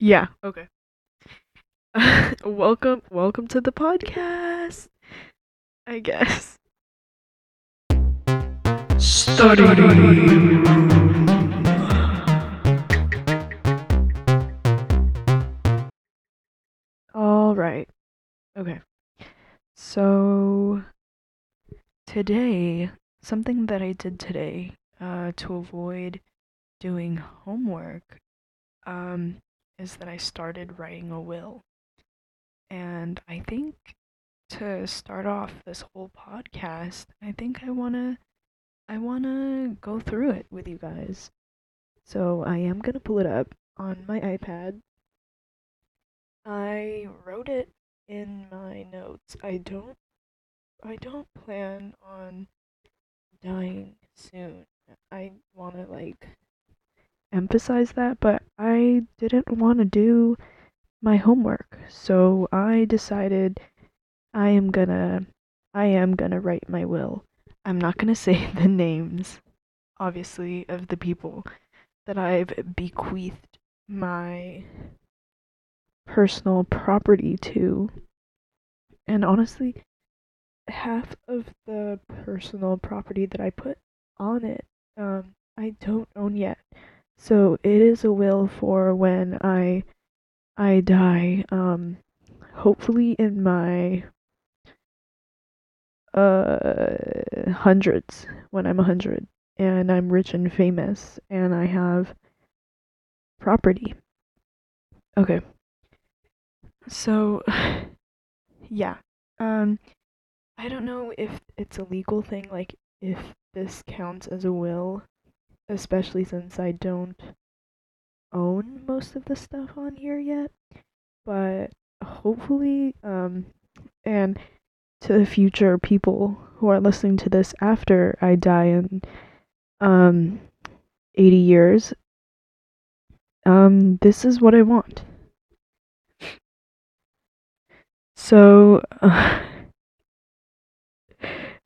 Yeah, okay. welcome welcome to the podcast. I guess. Study. All right. Okay. So today, something that I did today uh, to avoid doing homework um, is that I started writing a will. And I think to start off this whole podcast, I think I want to I want to go through it with you guys. So I am going to pull it up on my iPad. I wrote it in my notes. I don't I don't plan on dying soon. I want to like emphasize that, but I didn't want to do my homework. So I decided I am gonna I am gonna write my will. I'm not gonna say the names obviously of the people that I've bequeathed my personal property to. And honestly, half of the personal property that I put on it, um, I don't own yet. So it is a will for when I I die. Um, hopefully in my uh hundreds when I'm a hundred and I'm rich and famous and I have property. Okay. So yeah. Um I don't know if it's a legal thing like if this counts as a will especially since I don't own most of the stuff on here yet. But hopefully, um, and to the future people who are listening to this after I die in um 80 years, um, this is what I want. So, uh,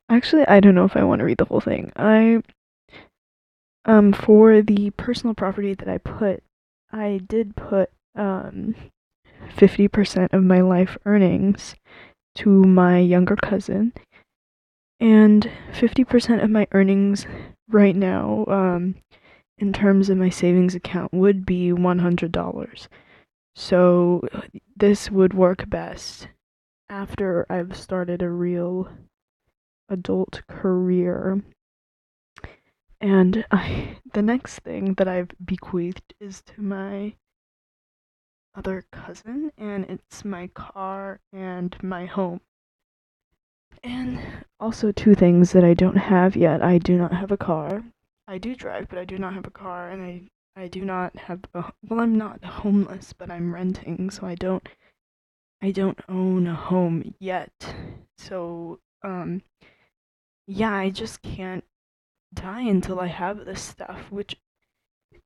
actually, I don't know if I want to read the whole thing. I um, for the personal property that I put, I did put um 50% of my life earnings to my younger cousin. And 50% of my earnings right now, um, in terms of my savings account, would be $100. So this would work best after I've started a real adult career and I, the next thing that I've bequeathed is to my other cousin, and it's my car and my home. And also, two things that I don't have yet I do not have a car. I do drive, but I do not have a car, and I, I do not have a. Well, I'm not homeless, but I'm renting, so I don't. I don't own a home yet. So, um, yeah, I just can't die until I have this stuff, which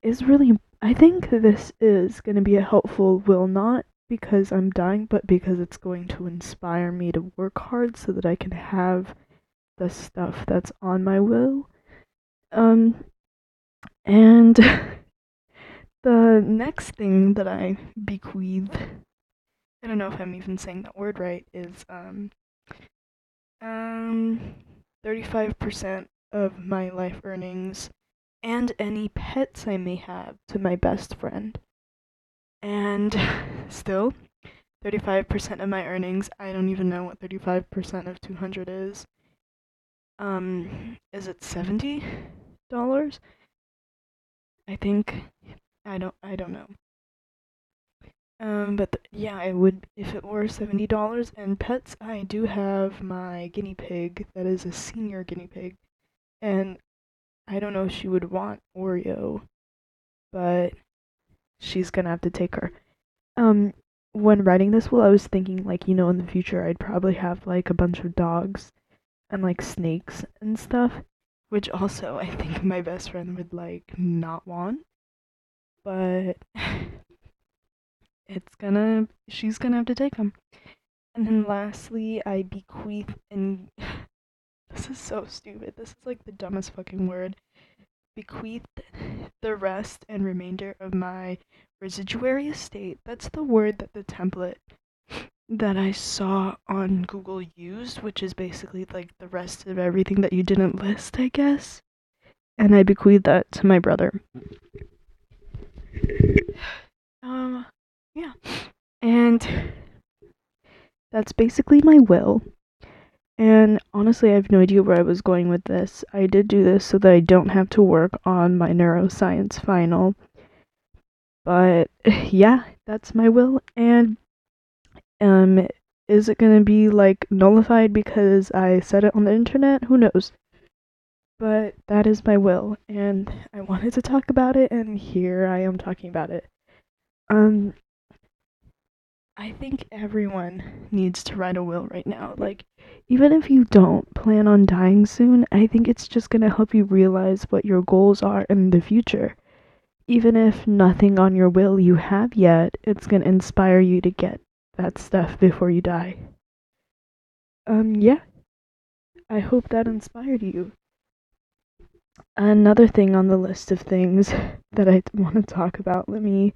is really. I think this is going to be a helpful will, not because I'm dying, but because it's going to inspire me to work hard so that I can have the stuff that's on my will. Um, and the next thing that I bequeath, I don't know if I'm even saying that word right, is um, um, 35% of my life earnings and any pets I may have to my best friend. And still, 35% of my earnings, I don't even know what 35% of 200 is. Um, is it $70? I think I don't I don't know. Um, but yeah, I would if it were seventy dollars. And pets, I do have my guinea pig. That is a senior guinea pig and I don't know if she would want Oreo, but she's gonna have to take her. Um, when writing this will, I was thinking like, you know, in the future I'd probably have like a bunch of dogs and like snakes and stuff, which also I think my best friend would like not want. But it's gonna she's gonna have to take them. And then lastly, I bequeath and this is so stupid. This is like the dumbest fucking word. bequeath the rest and remainder of my residuary estate. That's the word that the template that I saw on Google used, which is basically like the rest of everything that you didn't list, I guess. And I bequeath that to my brother. Um, yeah. And that's basically my will. And honestly, I have no idea where I was going with this. I did do this so that I don't have to work on my neuroscience final. But yeah, that's my will. And um, is it gonna be like nullified because I said it on the internet? Who knows? But that is my will, and I wanted to talk about it, and here I am talking about it. Um, I think everyone needs to write a will right now. Like, even if you don't plan on dying soon, I think it's just gonna help you realize what your goals are in the future. Even if nothing on your will you have yet, it's gonna inspire you to get that stuff before you die. Um, yeah. I hope that inspired you. Another thing on the list of things that I want to talk about, let me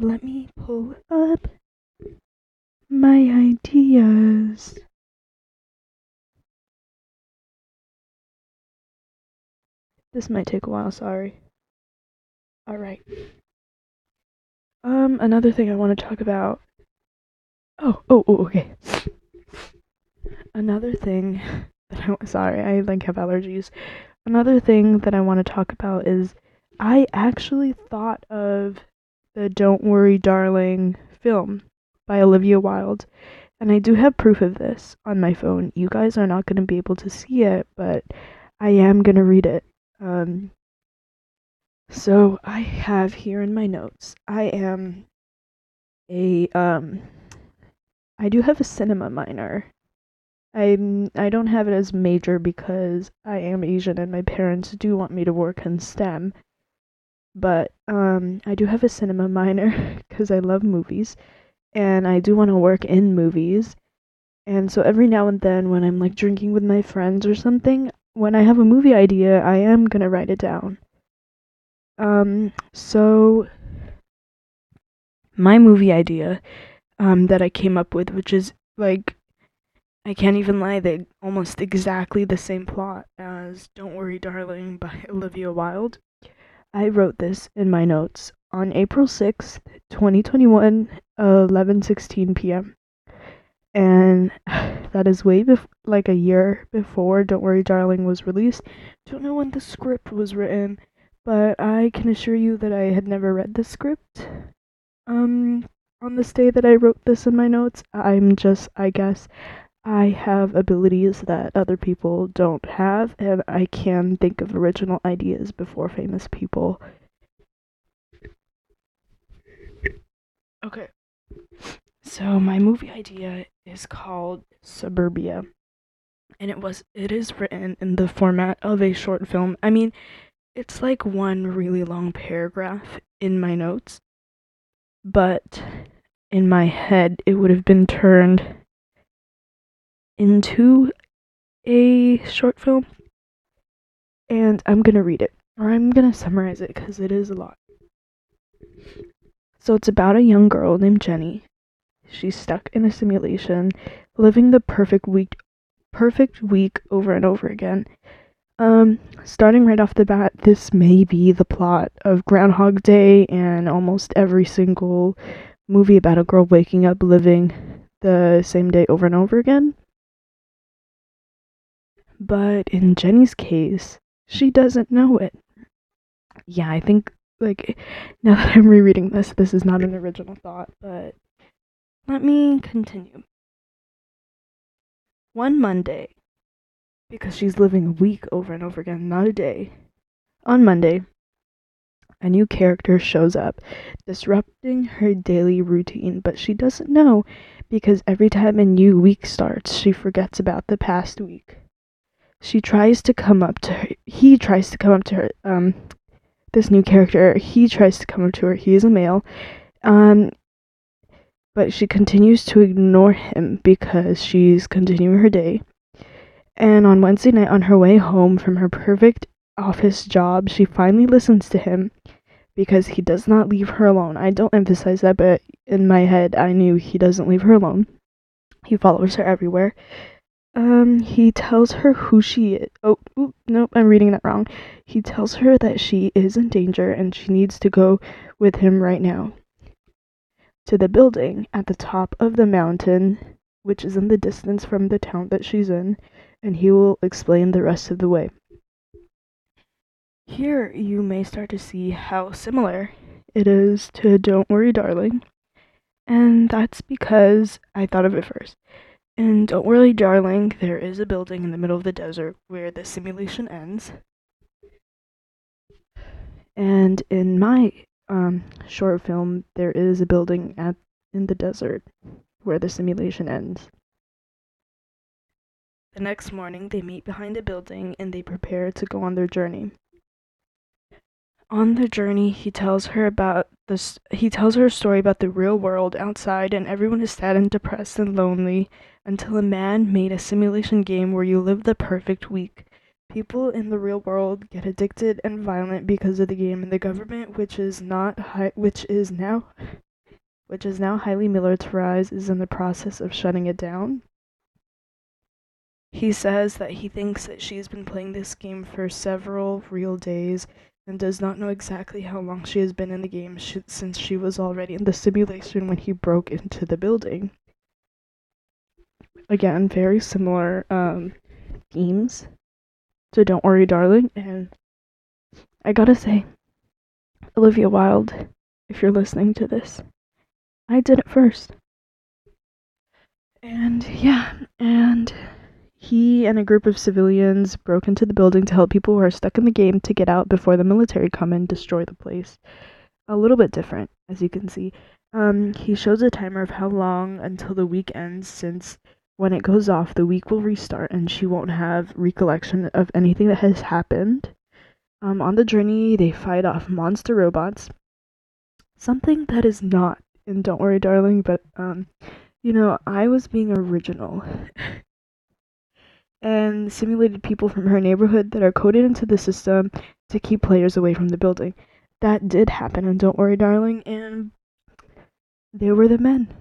let me pull up my ideas. This might take a while, sorry. Alright. Um, another thing I want to talk about. Oh, oh, oh, okay. Another thing that I sorry, I like have allergies. Another thing that I want to talk about is I actually thought of the Don't Worry Darling film by Olivia Wilde. And I do have proof of this on my phone. You guys are not going to be able to see it, but I am going to read it. Um, so I have here in my notes, I am a um I do have a cinema minor. I'm I don't have it as major because I am Asian and my parents do want me to work in STEM. But um I do have a cinema minor cuz I love movies and I do want to work in movies. And so every now and then when I'm like drinking with my friends or something, when I have a movie idea, I am going to write it down. Um, so my movie idea um, that I came up with, which is like, I can't even lie, they almost exactly the same plot as Don't Worry Darling by Olivia Wilde. I wrote this in my notes on April 6th, 2021, 11:16 p.m. And that is way before like a year before Don't Worry Darling was released. Don't know when the script was written but I can assure you that I had never read the script. Um, on this day that I wrote this in my notes, I'm just, I guess, I have abilities that other people don't have, and I can think of original ideas before famous people. Okay. So my movie idea is called Suburbia. And it was it is written in the format of a short film. I mean, it's like one really long paragraph in my notes, but in my head, it would have been turned into a short film. And I'm gonna read it, or I'm gonna summarize it because it is a lot. So it's about a young girl named Jenny. She's stuck in a simulation, living the perfect week perfect week over and over again um, starting right off the bat, this may be the plot of Groundhog Day and almost every single movie about a girl waking up living the same day over and over again. But in Jenny's case, she doesn't know it. Yeah, I think, like, now that I'm rereading this, this is not an original thought, but let me continue. One Monday, because she's living a week over and over again, not a day. On Monday, a new character shows up, disrupting her daily routine, but she doesn't know because every time a new week starts, she forgets about the past week. She tries to come up to her, he tries to come up to her, um, this new character, he tries to come up to her, he is a male, um, but she continues to ignore him because she's continuing her day And on Wednesday night, on her way home from her perfect office job, she finally listens to him because he does not leave her alone. I don't emphasize that, but in my head, I knew he doesn't leave her alone. He follows her everywhere. Um, he tells her who she is. Oh, ooh, nope, I'm reading that wrong. He tells her that she is in danger and she needs to go with him right now to the building at the top of the mountain, which is in the distance from the town that she's in, and he will explain the rest of the way. Here you may start to see how similar it is to Don't Worry Darling, and that's because I thought of it first. In Don't Worry Darling, there is a building in the middle of the desert where the simulation ends. And in my um, short film, there is a building at in the desert where the simulation ends. The next morning, they meet behind a building and they prepare to go on their journey. On the journey, he tells her about this. He tells her a story about the real world outside, and everyone is sad and depressed and lonely until a man made a simulation game where you live the perfect week. People in the real world get addicted and violent because of the game, and the government, which is not which is now, which is now highly militarized, is in the process of shutting it down. He says that he thinks that she's been playing this game for several real days and does not know exactly how long she has been in the game sh- since she was already in the simulation when he broke into the building. Again, very similar um, themes so don't worry, darling. And I gotta say, Olivia Wilde, if you're listening to this, I did it first. And yeah, and he and a group of civilians broke into the building to help people who are stuck in the game to get out before the military come and destroy the place. A little bit different, as you can see. Um, he shows a timer of how long until the week ends since when it goes off, the week will restart and she won't have recollection of anything that has happened. Um, on the journey, they fight off monster robots. Something that is not in Don't Worry, Darling, but, um, you know, I was being original. and simulated people from her neighborhood that are coded into the system to keep players away from the building. That did happen and Don't Worry, Darling, and they were the men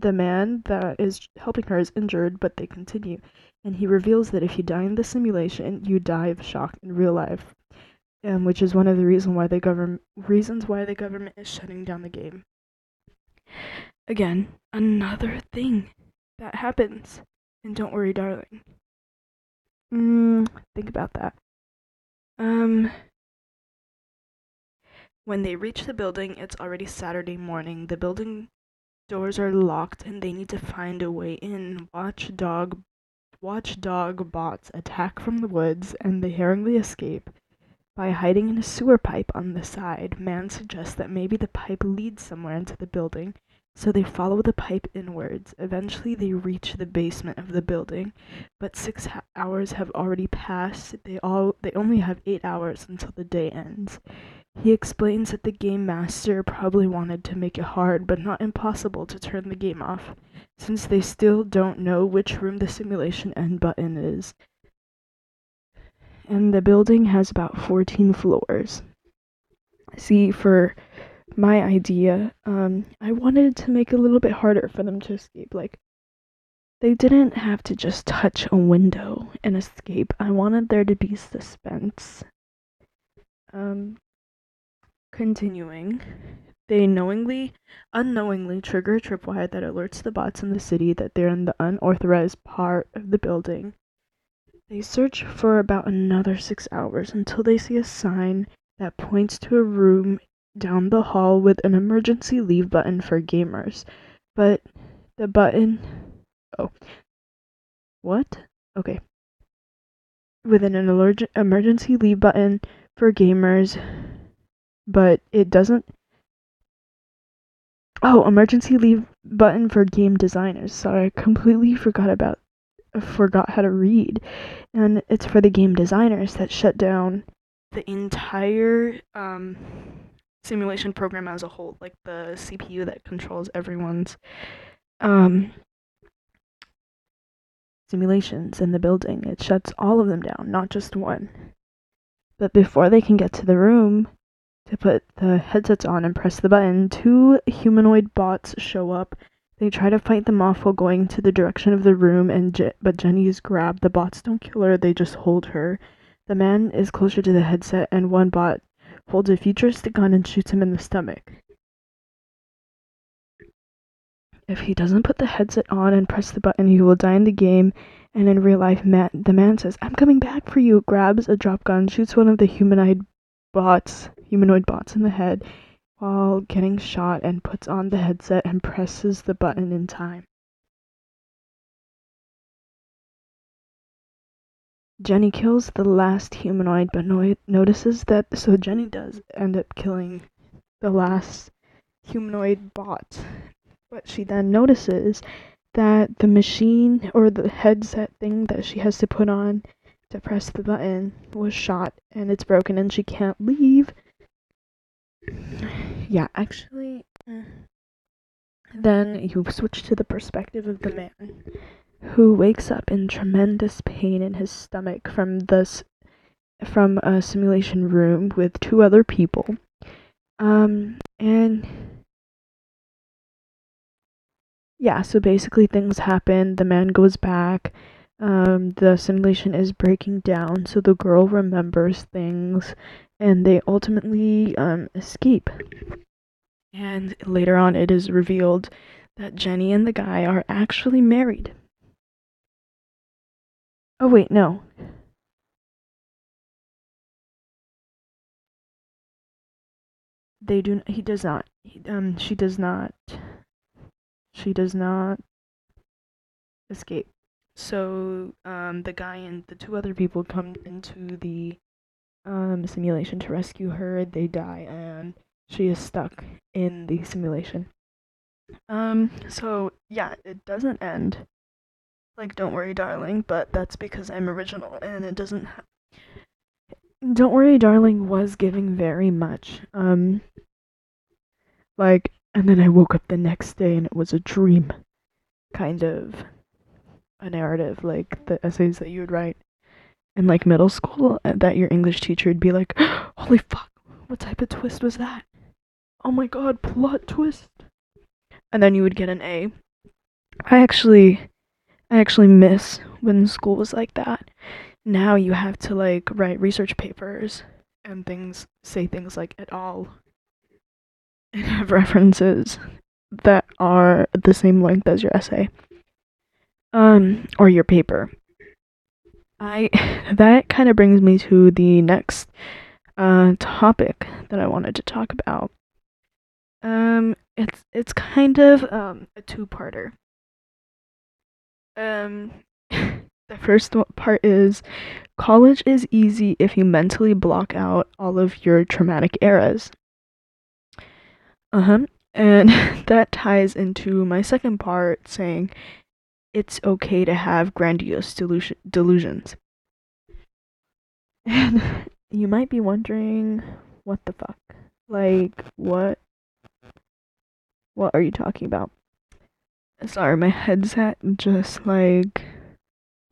the man that is helping her is injured, but they continue, and he reveals that if you die in the simulation, you die of shock in real life, um, which is one of the reason why the government reasons why the government is shutting down the game. Again, another thing that happens, and don't worry, darling. Mm, think about that. Um, when they reach the building, it's already Saturday morning. The building doors are locked and they need to find a way in. Watchdog watchdog bots attack from the woods and they hurriedly escape by hiding in a sewer pipe on the side. Man suggests that maybe the pipe leads somewhere into the building, so they follow the pipe inwards. Eventually, they reach the basement of the building, but six ha- hours have already passed. They all they only have eight hours until the day ends. He explains that the game master probably wanted to make it hard but not impossible to turn the game off, since they still don't know which room the simulation end button is. And the building has about 14 floors. See, for my idea, um, I wanted to make it a little bit harder for them to escape. Like, they didn't have to just touch a window and escape. I wanted there to be suspense. Um, Continuing, they knowingly, unknowingly trigger a tripwire that alerts the bots in the city that they're in the unauthorized part of the building. They search for about another six hours until they see a sign that points to a room down the hall with an emergency leave button for gamers. But the button. Oh. What? Okay. With an emergency leave button for gamers but it doesn't Oh, emergency leave button for game designers. Sorry, I completely forgot about forgot how to read. And it's for the game designers that shut down the entire um, simulation program as a whole, like the CPU that controls everyone's um, simulations in the building. It shuts all of them down, not just one. But before they can get to the room to put the headsets on and press the button, two humanoid bots show up. They try to fight them off while going to the direction of the room, and Je- but Jenny is grabbed. The bots don't kill her; they just hold her. The man is closer to the headset, and one bot holds a futuristic gun and shoots him in the stomach. If he doesn't put the headset on and press the button, he will die in the game. And in real life, Matt, the man says, "I'm coming back for you." Grabs a drop gun, shoots one of the humanoid bots, humanoid bots in the head, while getting shot, and puts on the headset and presses the button in time. Jenny kills the last humanoid, but no- notices that. So Jenny does end up killing the last humanoid bot but she then notices that the machine or the headset thing that she has to put on to press the button was shot and it's broken and she can't leave. Yeah, actually, uh, then you switch to the perspective of the man who wakes up in tremendous pain in his stomach from this from a simulation room with two other people. Um, and yeah, so basically things happen. The man goes back. Um, the simulation is breaking down, so the girl remembers things, and they ultimately um, escape. And later on, it is revealed that Jenny and the guy are actually married. Oh, wait, no. They do. He does not. He, um, she does not she does not escape. So um, the guy and the two other people come into the um, simulation to rescue her. They die, and she is stuck in the simulation. Um, so yeah, it doesn't end. Like, don't worry, darling, but that's because I'm original, and it doesn't. Ha- don't worry, darling was giving very much. Um, like and then I woke up the next day and it was a dream. Kind of a narrative, like the essays that you would write in like middle school, uh, that your English teacher would be like, Holy fuck, what type of twist was that? Oh my god, plot twist. And then you would get an A. I actually I actually miss when school was like that. Now you have to like write research papers and things say things like at all and have references that are the same length as your essay. Um or your paper. I that kind of brings me to the next uh topic that i wanted to talk about. Um it's it's kind of um a two-parter um the first part is college is easy if you mentally block out all of your traumatic eras uh-huh. And that ties into my second part saying it's okay to have grandiose delusion- delusions. And you might be wondering what the fuck? Like what what are you talking about? Sorry, my headset just like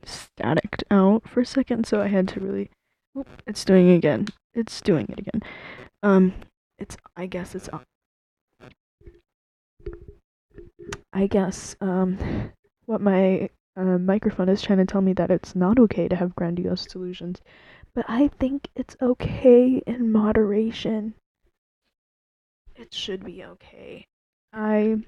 staticked out for a second, so I had to really oh, it's doing it again. It's doing it again. Um it's I guess it's I guess um, what my uh, microphone is trying to tell me that it's not okay to have grandiose delusions, but I think it's okay in moderation. It should be okay. I.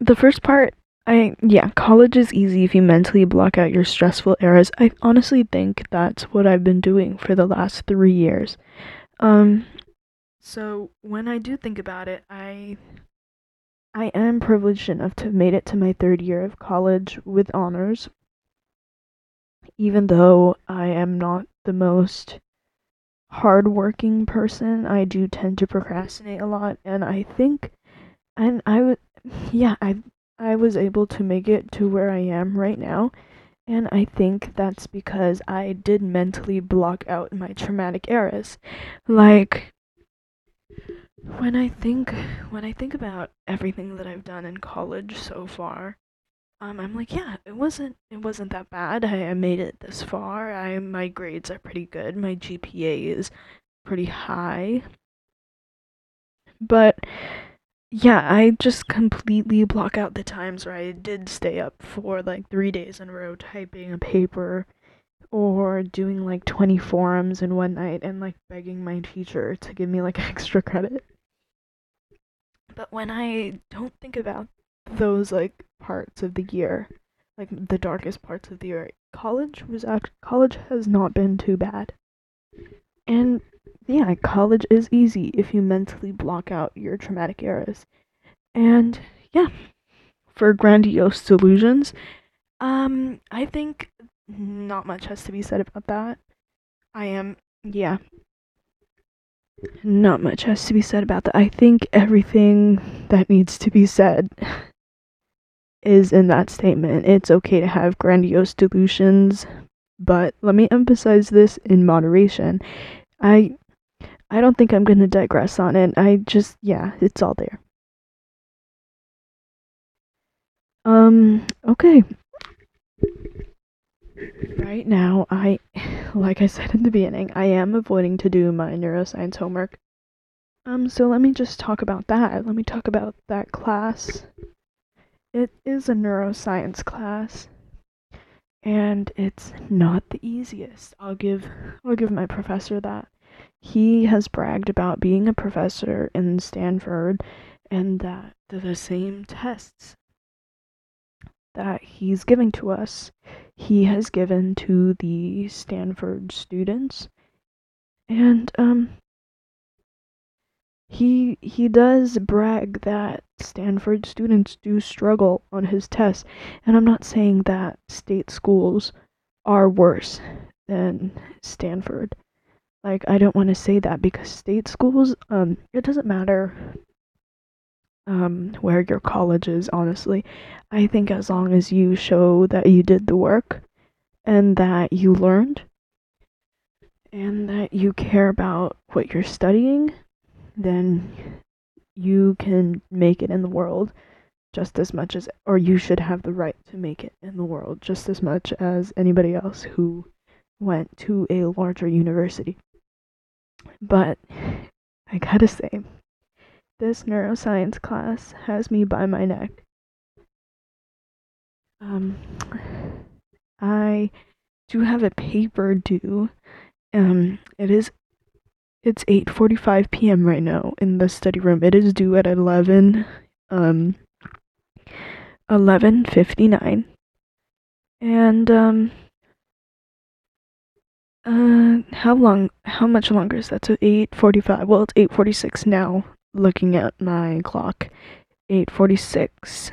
the first part, I. Yeah, college is easy if you mentally block out your stressful eras. I honestly think that's what I've been doing for the last three years. Um, so when I do think about it, I I am privileged enough to have made it to my third year of college with honors. Even though I am not the most hardworking person, I do tend to procrastinate a lot, and I think, and I would, yeah, I I was able to make it to where I am right now, and I think that's because I did mentally block out my traumatic eras, like when I think when I think about everything that I've done in college so far, um, I'm like, yeah, it wasn't it wasn't that bad. I, I made it this far. I my grades are pretty good. My GPA is pretty high. But yeah, I just completely block out the times where I did stay up for like three days in a row typing a paper or doing like 20 forums in one night and like begging my teacher to give me like extra credit. But when I don't think about those like parts of the year, like the darkest parts of the year, college was act- college has not been too bad. And yeah, college is easy if you mentally block out your traumatic eras. And yeah, for grandiose delusions, um, I think not much has to be said about that. I am, yeah, not much has to be said about that. I think everything that needs to be said is in that statement. It's okay to have grandiose delusions, but let me emphasize this in moderation. I I don't think I'm going to digress on it. I just yeah, it's all there. Um okay. Right now, I like I said in the beginning, I am avoiding to do my neuroscience homework. Um so let me just talk about that. Let me talk about that class. It is a neuroscience class and it's not the easiest. I'll give I'll give my professor that. He has bragged about being a professor in Stanford and that the same tests that he's giving to us, he has given to the Stanford students. And um he he does brag that Stanford students do struggle on his tests, and I'm not saying that state schools are worse than Stanford. Like I don't want to say that because state schools um it doesn't matter um where your college is honestly. I think as long as you show that you did the work and that you learned and that you care about what you're studying then you can make it in the world just as much as, or you should have the right to make it in the world just as much as anybody else who went to a larger university. But I gotta say, this neuroscience class has me by my neck. Um, I do have a paper due. Um, it is it's 8:45 p.m. right now in the study room. It is due at 11 um 11:59. And um uh how long how much longer is that? So 8:45. Well, it's 8:46 now looking at my clock. 8:46.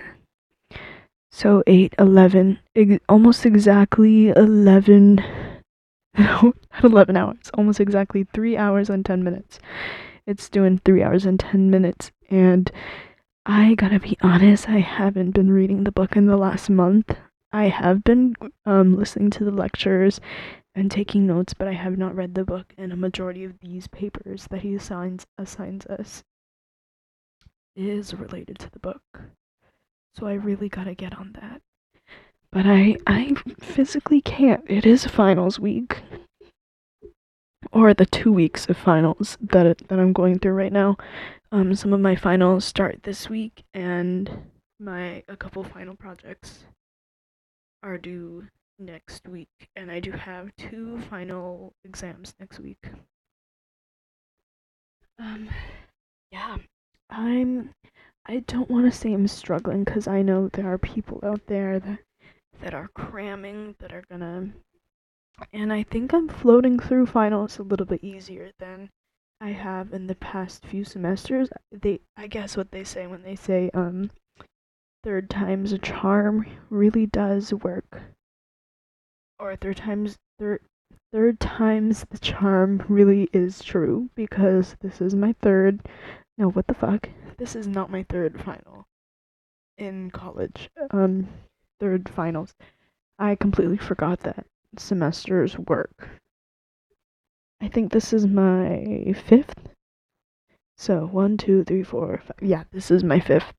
So 8:11 ex- almost exactly 11 no, at 11 hours, almost exactly 3 hours and 10 minutes. It's doing 3 hours and 10 minutes, and I gotta be honest, I haven't been reading the book in the last month. I have been um, listening to the lectures and taking notes, but I have not read the book, and a majority of these papers that he assigns assigns us is related to the book. So I really gotta get on that but I I physically can't. It is finals week, or the two weeks of finals that that I'm going through right now. Um, some of my finals start this week, and my a couple final projects are due next week, and I do have two final exams next week. Um, yeah, I'm. I don't want to say I'm struggling because I know there are people out there that that are cramming that are gonna and I think I'm floating through finals a little bit easier than I have in the past few semesters. They I guess what they say when they say um third time's a charm really does work. Or third time's third third time's the charm really is true because this is my third no what the fuck this is not my third final in college um third finals. I completely forgot that semesters work. I think this is my fifth So one, two, three, four, five. Yeah, this is my fifth,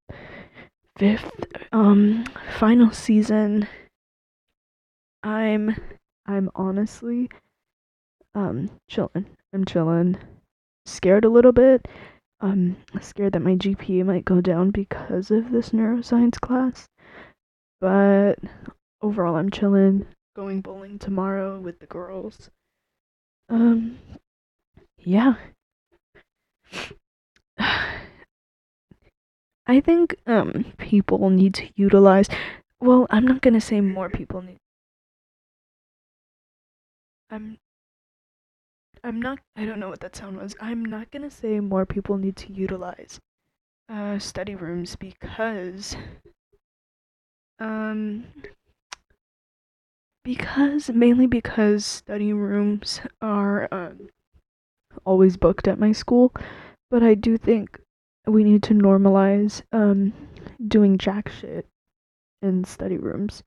fifth, um, final season. I'm, I'm honestly, um, chilling. I'm chilling. Scared a little bit. I'm scared that my GPA might go down because of this neuroscience class. But overall, I'm chilling. Going bowling tomorrow with the girls. Um, yeah. I think um people need to utilize well, I'm not going to say more people need I'm I'm not I don't know what that sound was. I'm not going to say more people need to utilize uh study rooms because um because mainly because study rooms are um always booked at my school, but I do think we need to normalize um doing jack shit in study rooms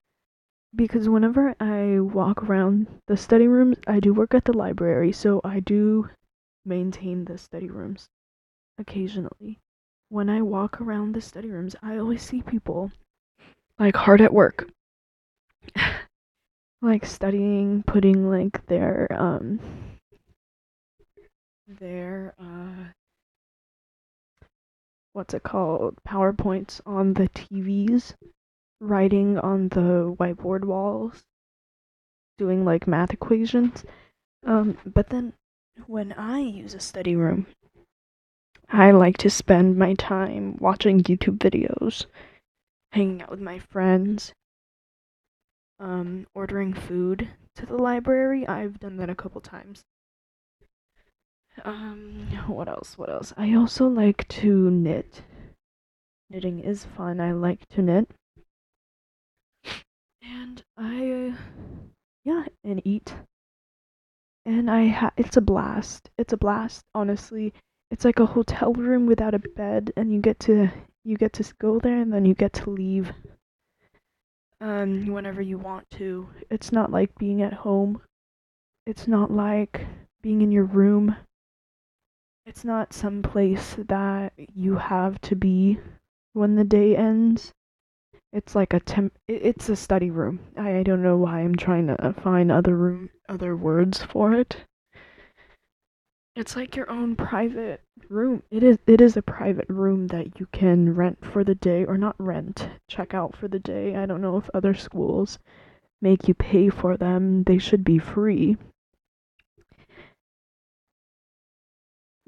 because whenever I walk around the study rooms, I do work at the library, so I do maintain the study rooms occasionally. When I walk around the study rooms, I always see people like hard at work. like studying, putting like their um their uh what's it called powerpoints on the TVs, writing on the whiteboard walls, doing like math equations. Um, but then when I use a study room, I like to spend my time watching YouTube videos, hanging out with my friends, um, ordering food to the library. I've done that a couple times. Um, what else? What else? I also like to knit. Knitting is fun. I like to knit. And I, yeah, and eat. And I ha- it's a blast. It's a blast, honestly. It's like a hotel room without a bed and you get to you get to go there and then you get to leave um whenever you want to. It's not like being at home. It's not like being in your room it's not some place that you have to be when the day ends. It's like a temp. It's a study room. I, I don't know why I'm trying to find other room other words for it. It's like your own private room. It is it is a private room that you can rent for the day or not rent, check out for the day. I don't know if other schools make you pay for them. They should be free.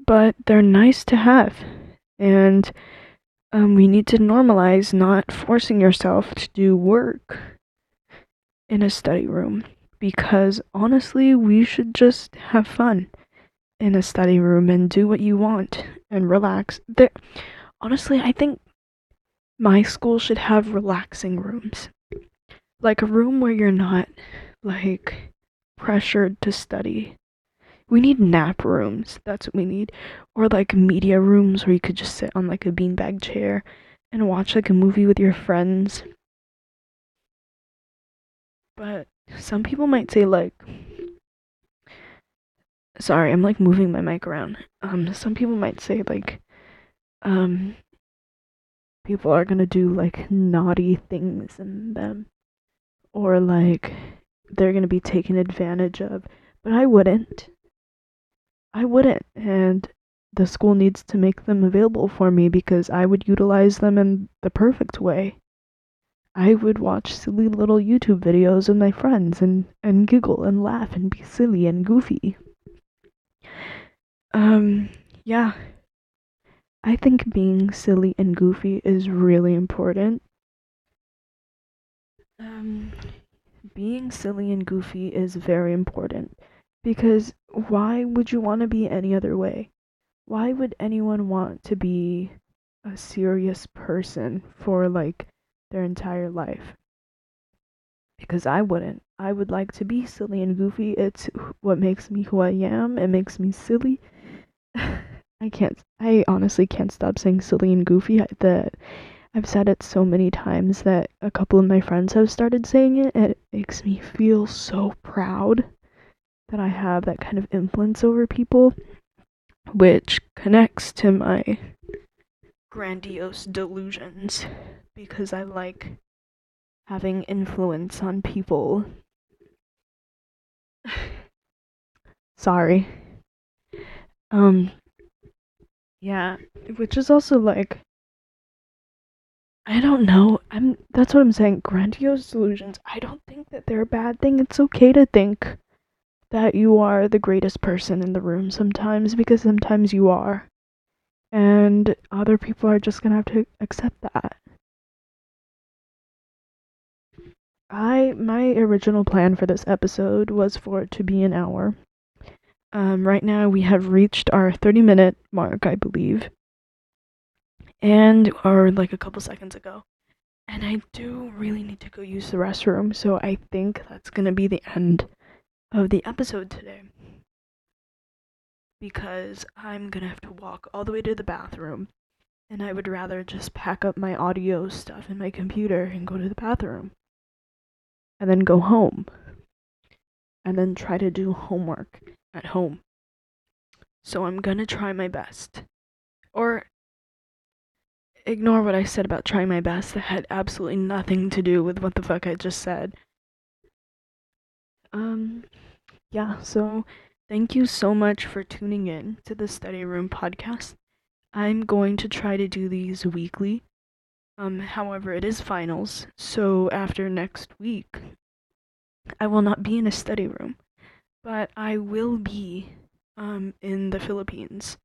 but they're nice to have. And um, we need to normalize not forcing yourself to do work in a study room because honestly, we should just have fun in a study room and do what you want and relax. There, honestly, I think my school should have relaxing rooms. Like a room where you're not like pressured to study we need nap rooms. That's what we need. Or like media rooms where you could just sit on like a beanbag chair and watch like a movie with your friends. But some people might say like sorry, I'm like moving my mic around. Um some people might say like um people are going to do like naughty things in them or like they're going to be taken advantage of, but I wouldn't. I wouldn't, and the school needs to make them available for me because I would utilize them in the perfect way. I would watch silly little YouTube videos with my friends and, and giggle and laugh and be silly and goofy. Um, yeah. I think being silly and goofy is really important. Um, being silly and goofy is very important because why would you want to be any other way? Why would anyone want to be a serious person for like their entire life? Because I wouldn't. I would like to be silly and goofy. It's what makes me who I am. It makes me silly. I can't. I honestly can't stop saying silly and goofy. That I've said it so many times that a couple of my friends have started saying it, and it makes me feel so proud that I have that kind of influence over people. which connects to my grandiose delusions because I like having influence on people. Sorry. Um yeah, which is also like I don't know. I'm that's what I'm saying. Grandiose delusions. I don't think that they're a bad thing. It's okay to think that you are the greatest person in the room sometimes because sometimes you are. And other people are just going to have to accept that. I my original plan for this episode was for it to be an hour. Um, right now we have reached our 30 minute mark, I believe and or like a couple seconds ago. And I do really need to go use the restroom, so I think that's gonna be the end of the episode today. Because I'm gonna have to walk all the way to the bathroom, and I would rather just pack up my audio stuff in my computer and go to the bathroom. And then go home. And then try to do homework at home. So I'm gonna try my best. Or ignore what I said about trying my best. That had absolutely nothing to do with what the fuck I just said. Um, yeah, so thank you so much for tuning in to the Study Room podcast. I'm going to try to do these weekly. Um, however, it is finals, so after next week, I will not be in a study room, but I will be um in the Philippines,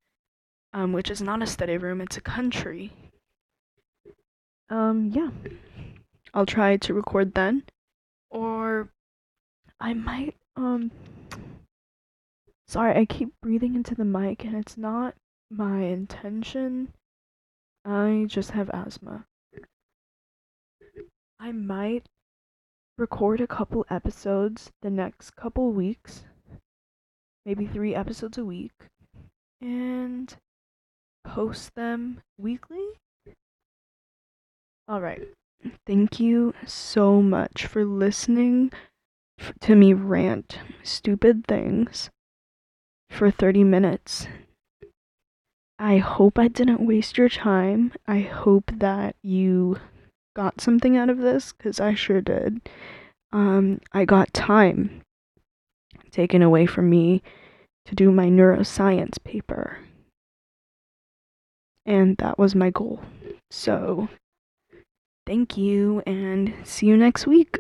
um, which is not a study room; it's a country um, yeah. I'll try to record then. Or I might, um, sorry, I keep breathing into the mic and it's not my intention. I just have asthma. I might record a couple episodes the next couple weeks, maybe three episodes a week, and post them weekly all right. Thank you so much for listening to me rant stupid things for 30 minutes. I hope I didn't waste your time. I hope that you got something out of this cuz I sure did. Um I got time taken away from me to do my neuroscience paper. And that was my goal. So, Thank you and see you next week.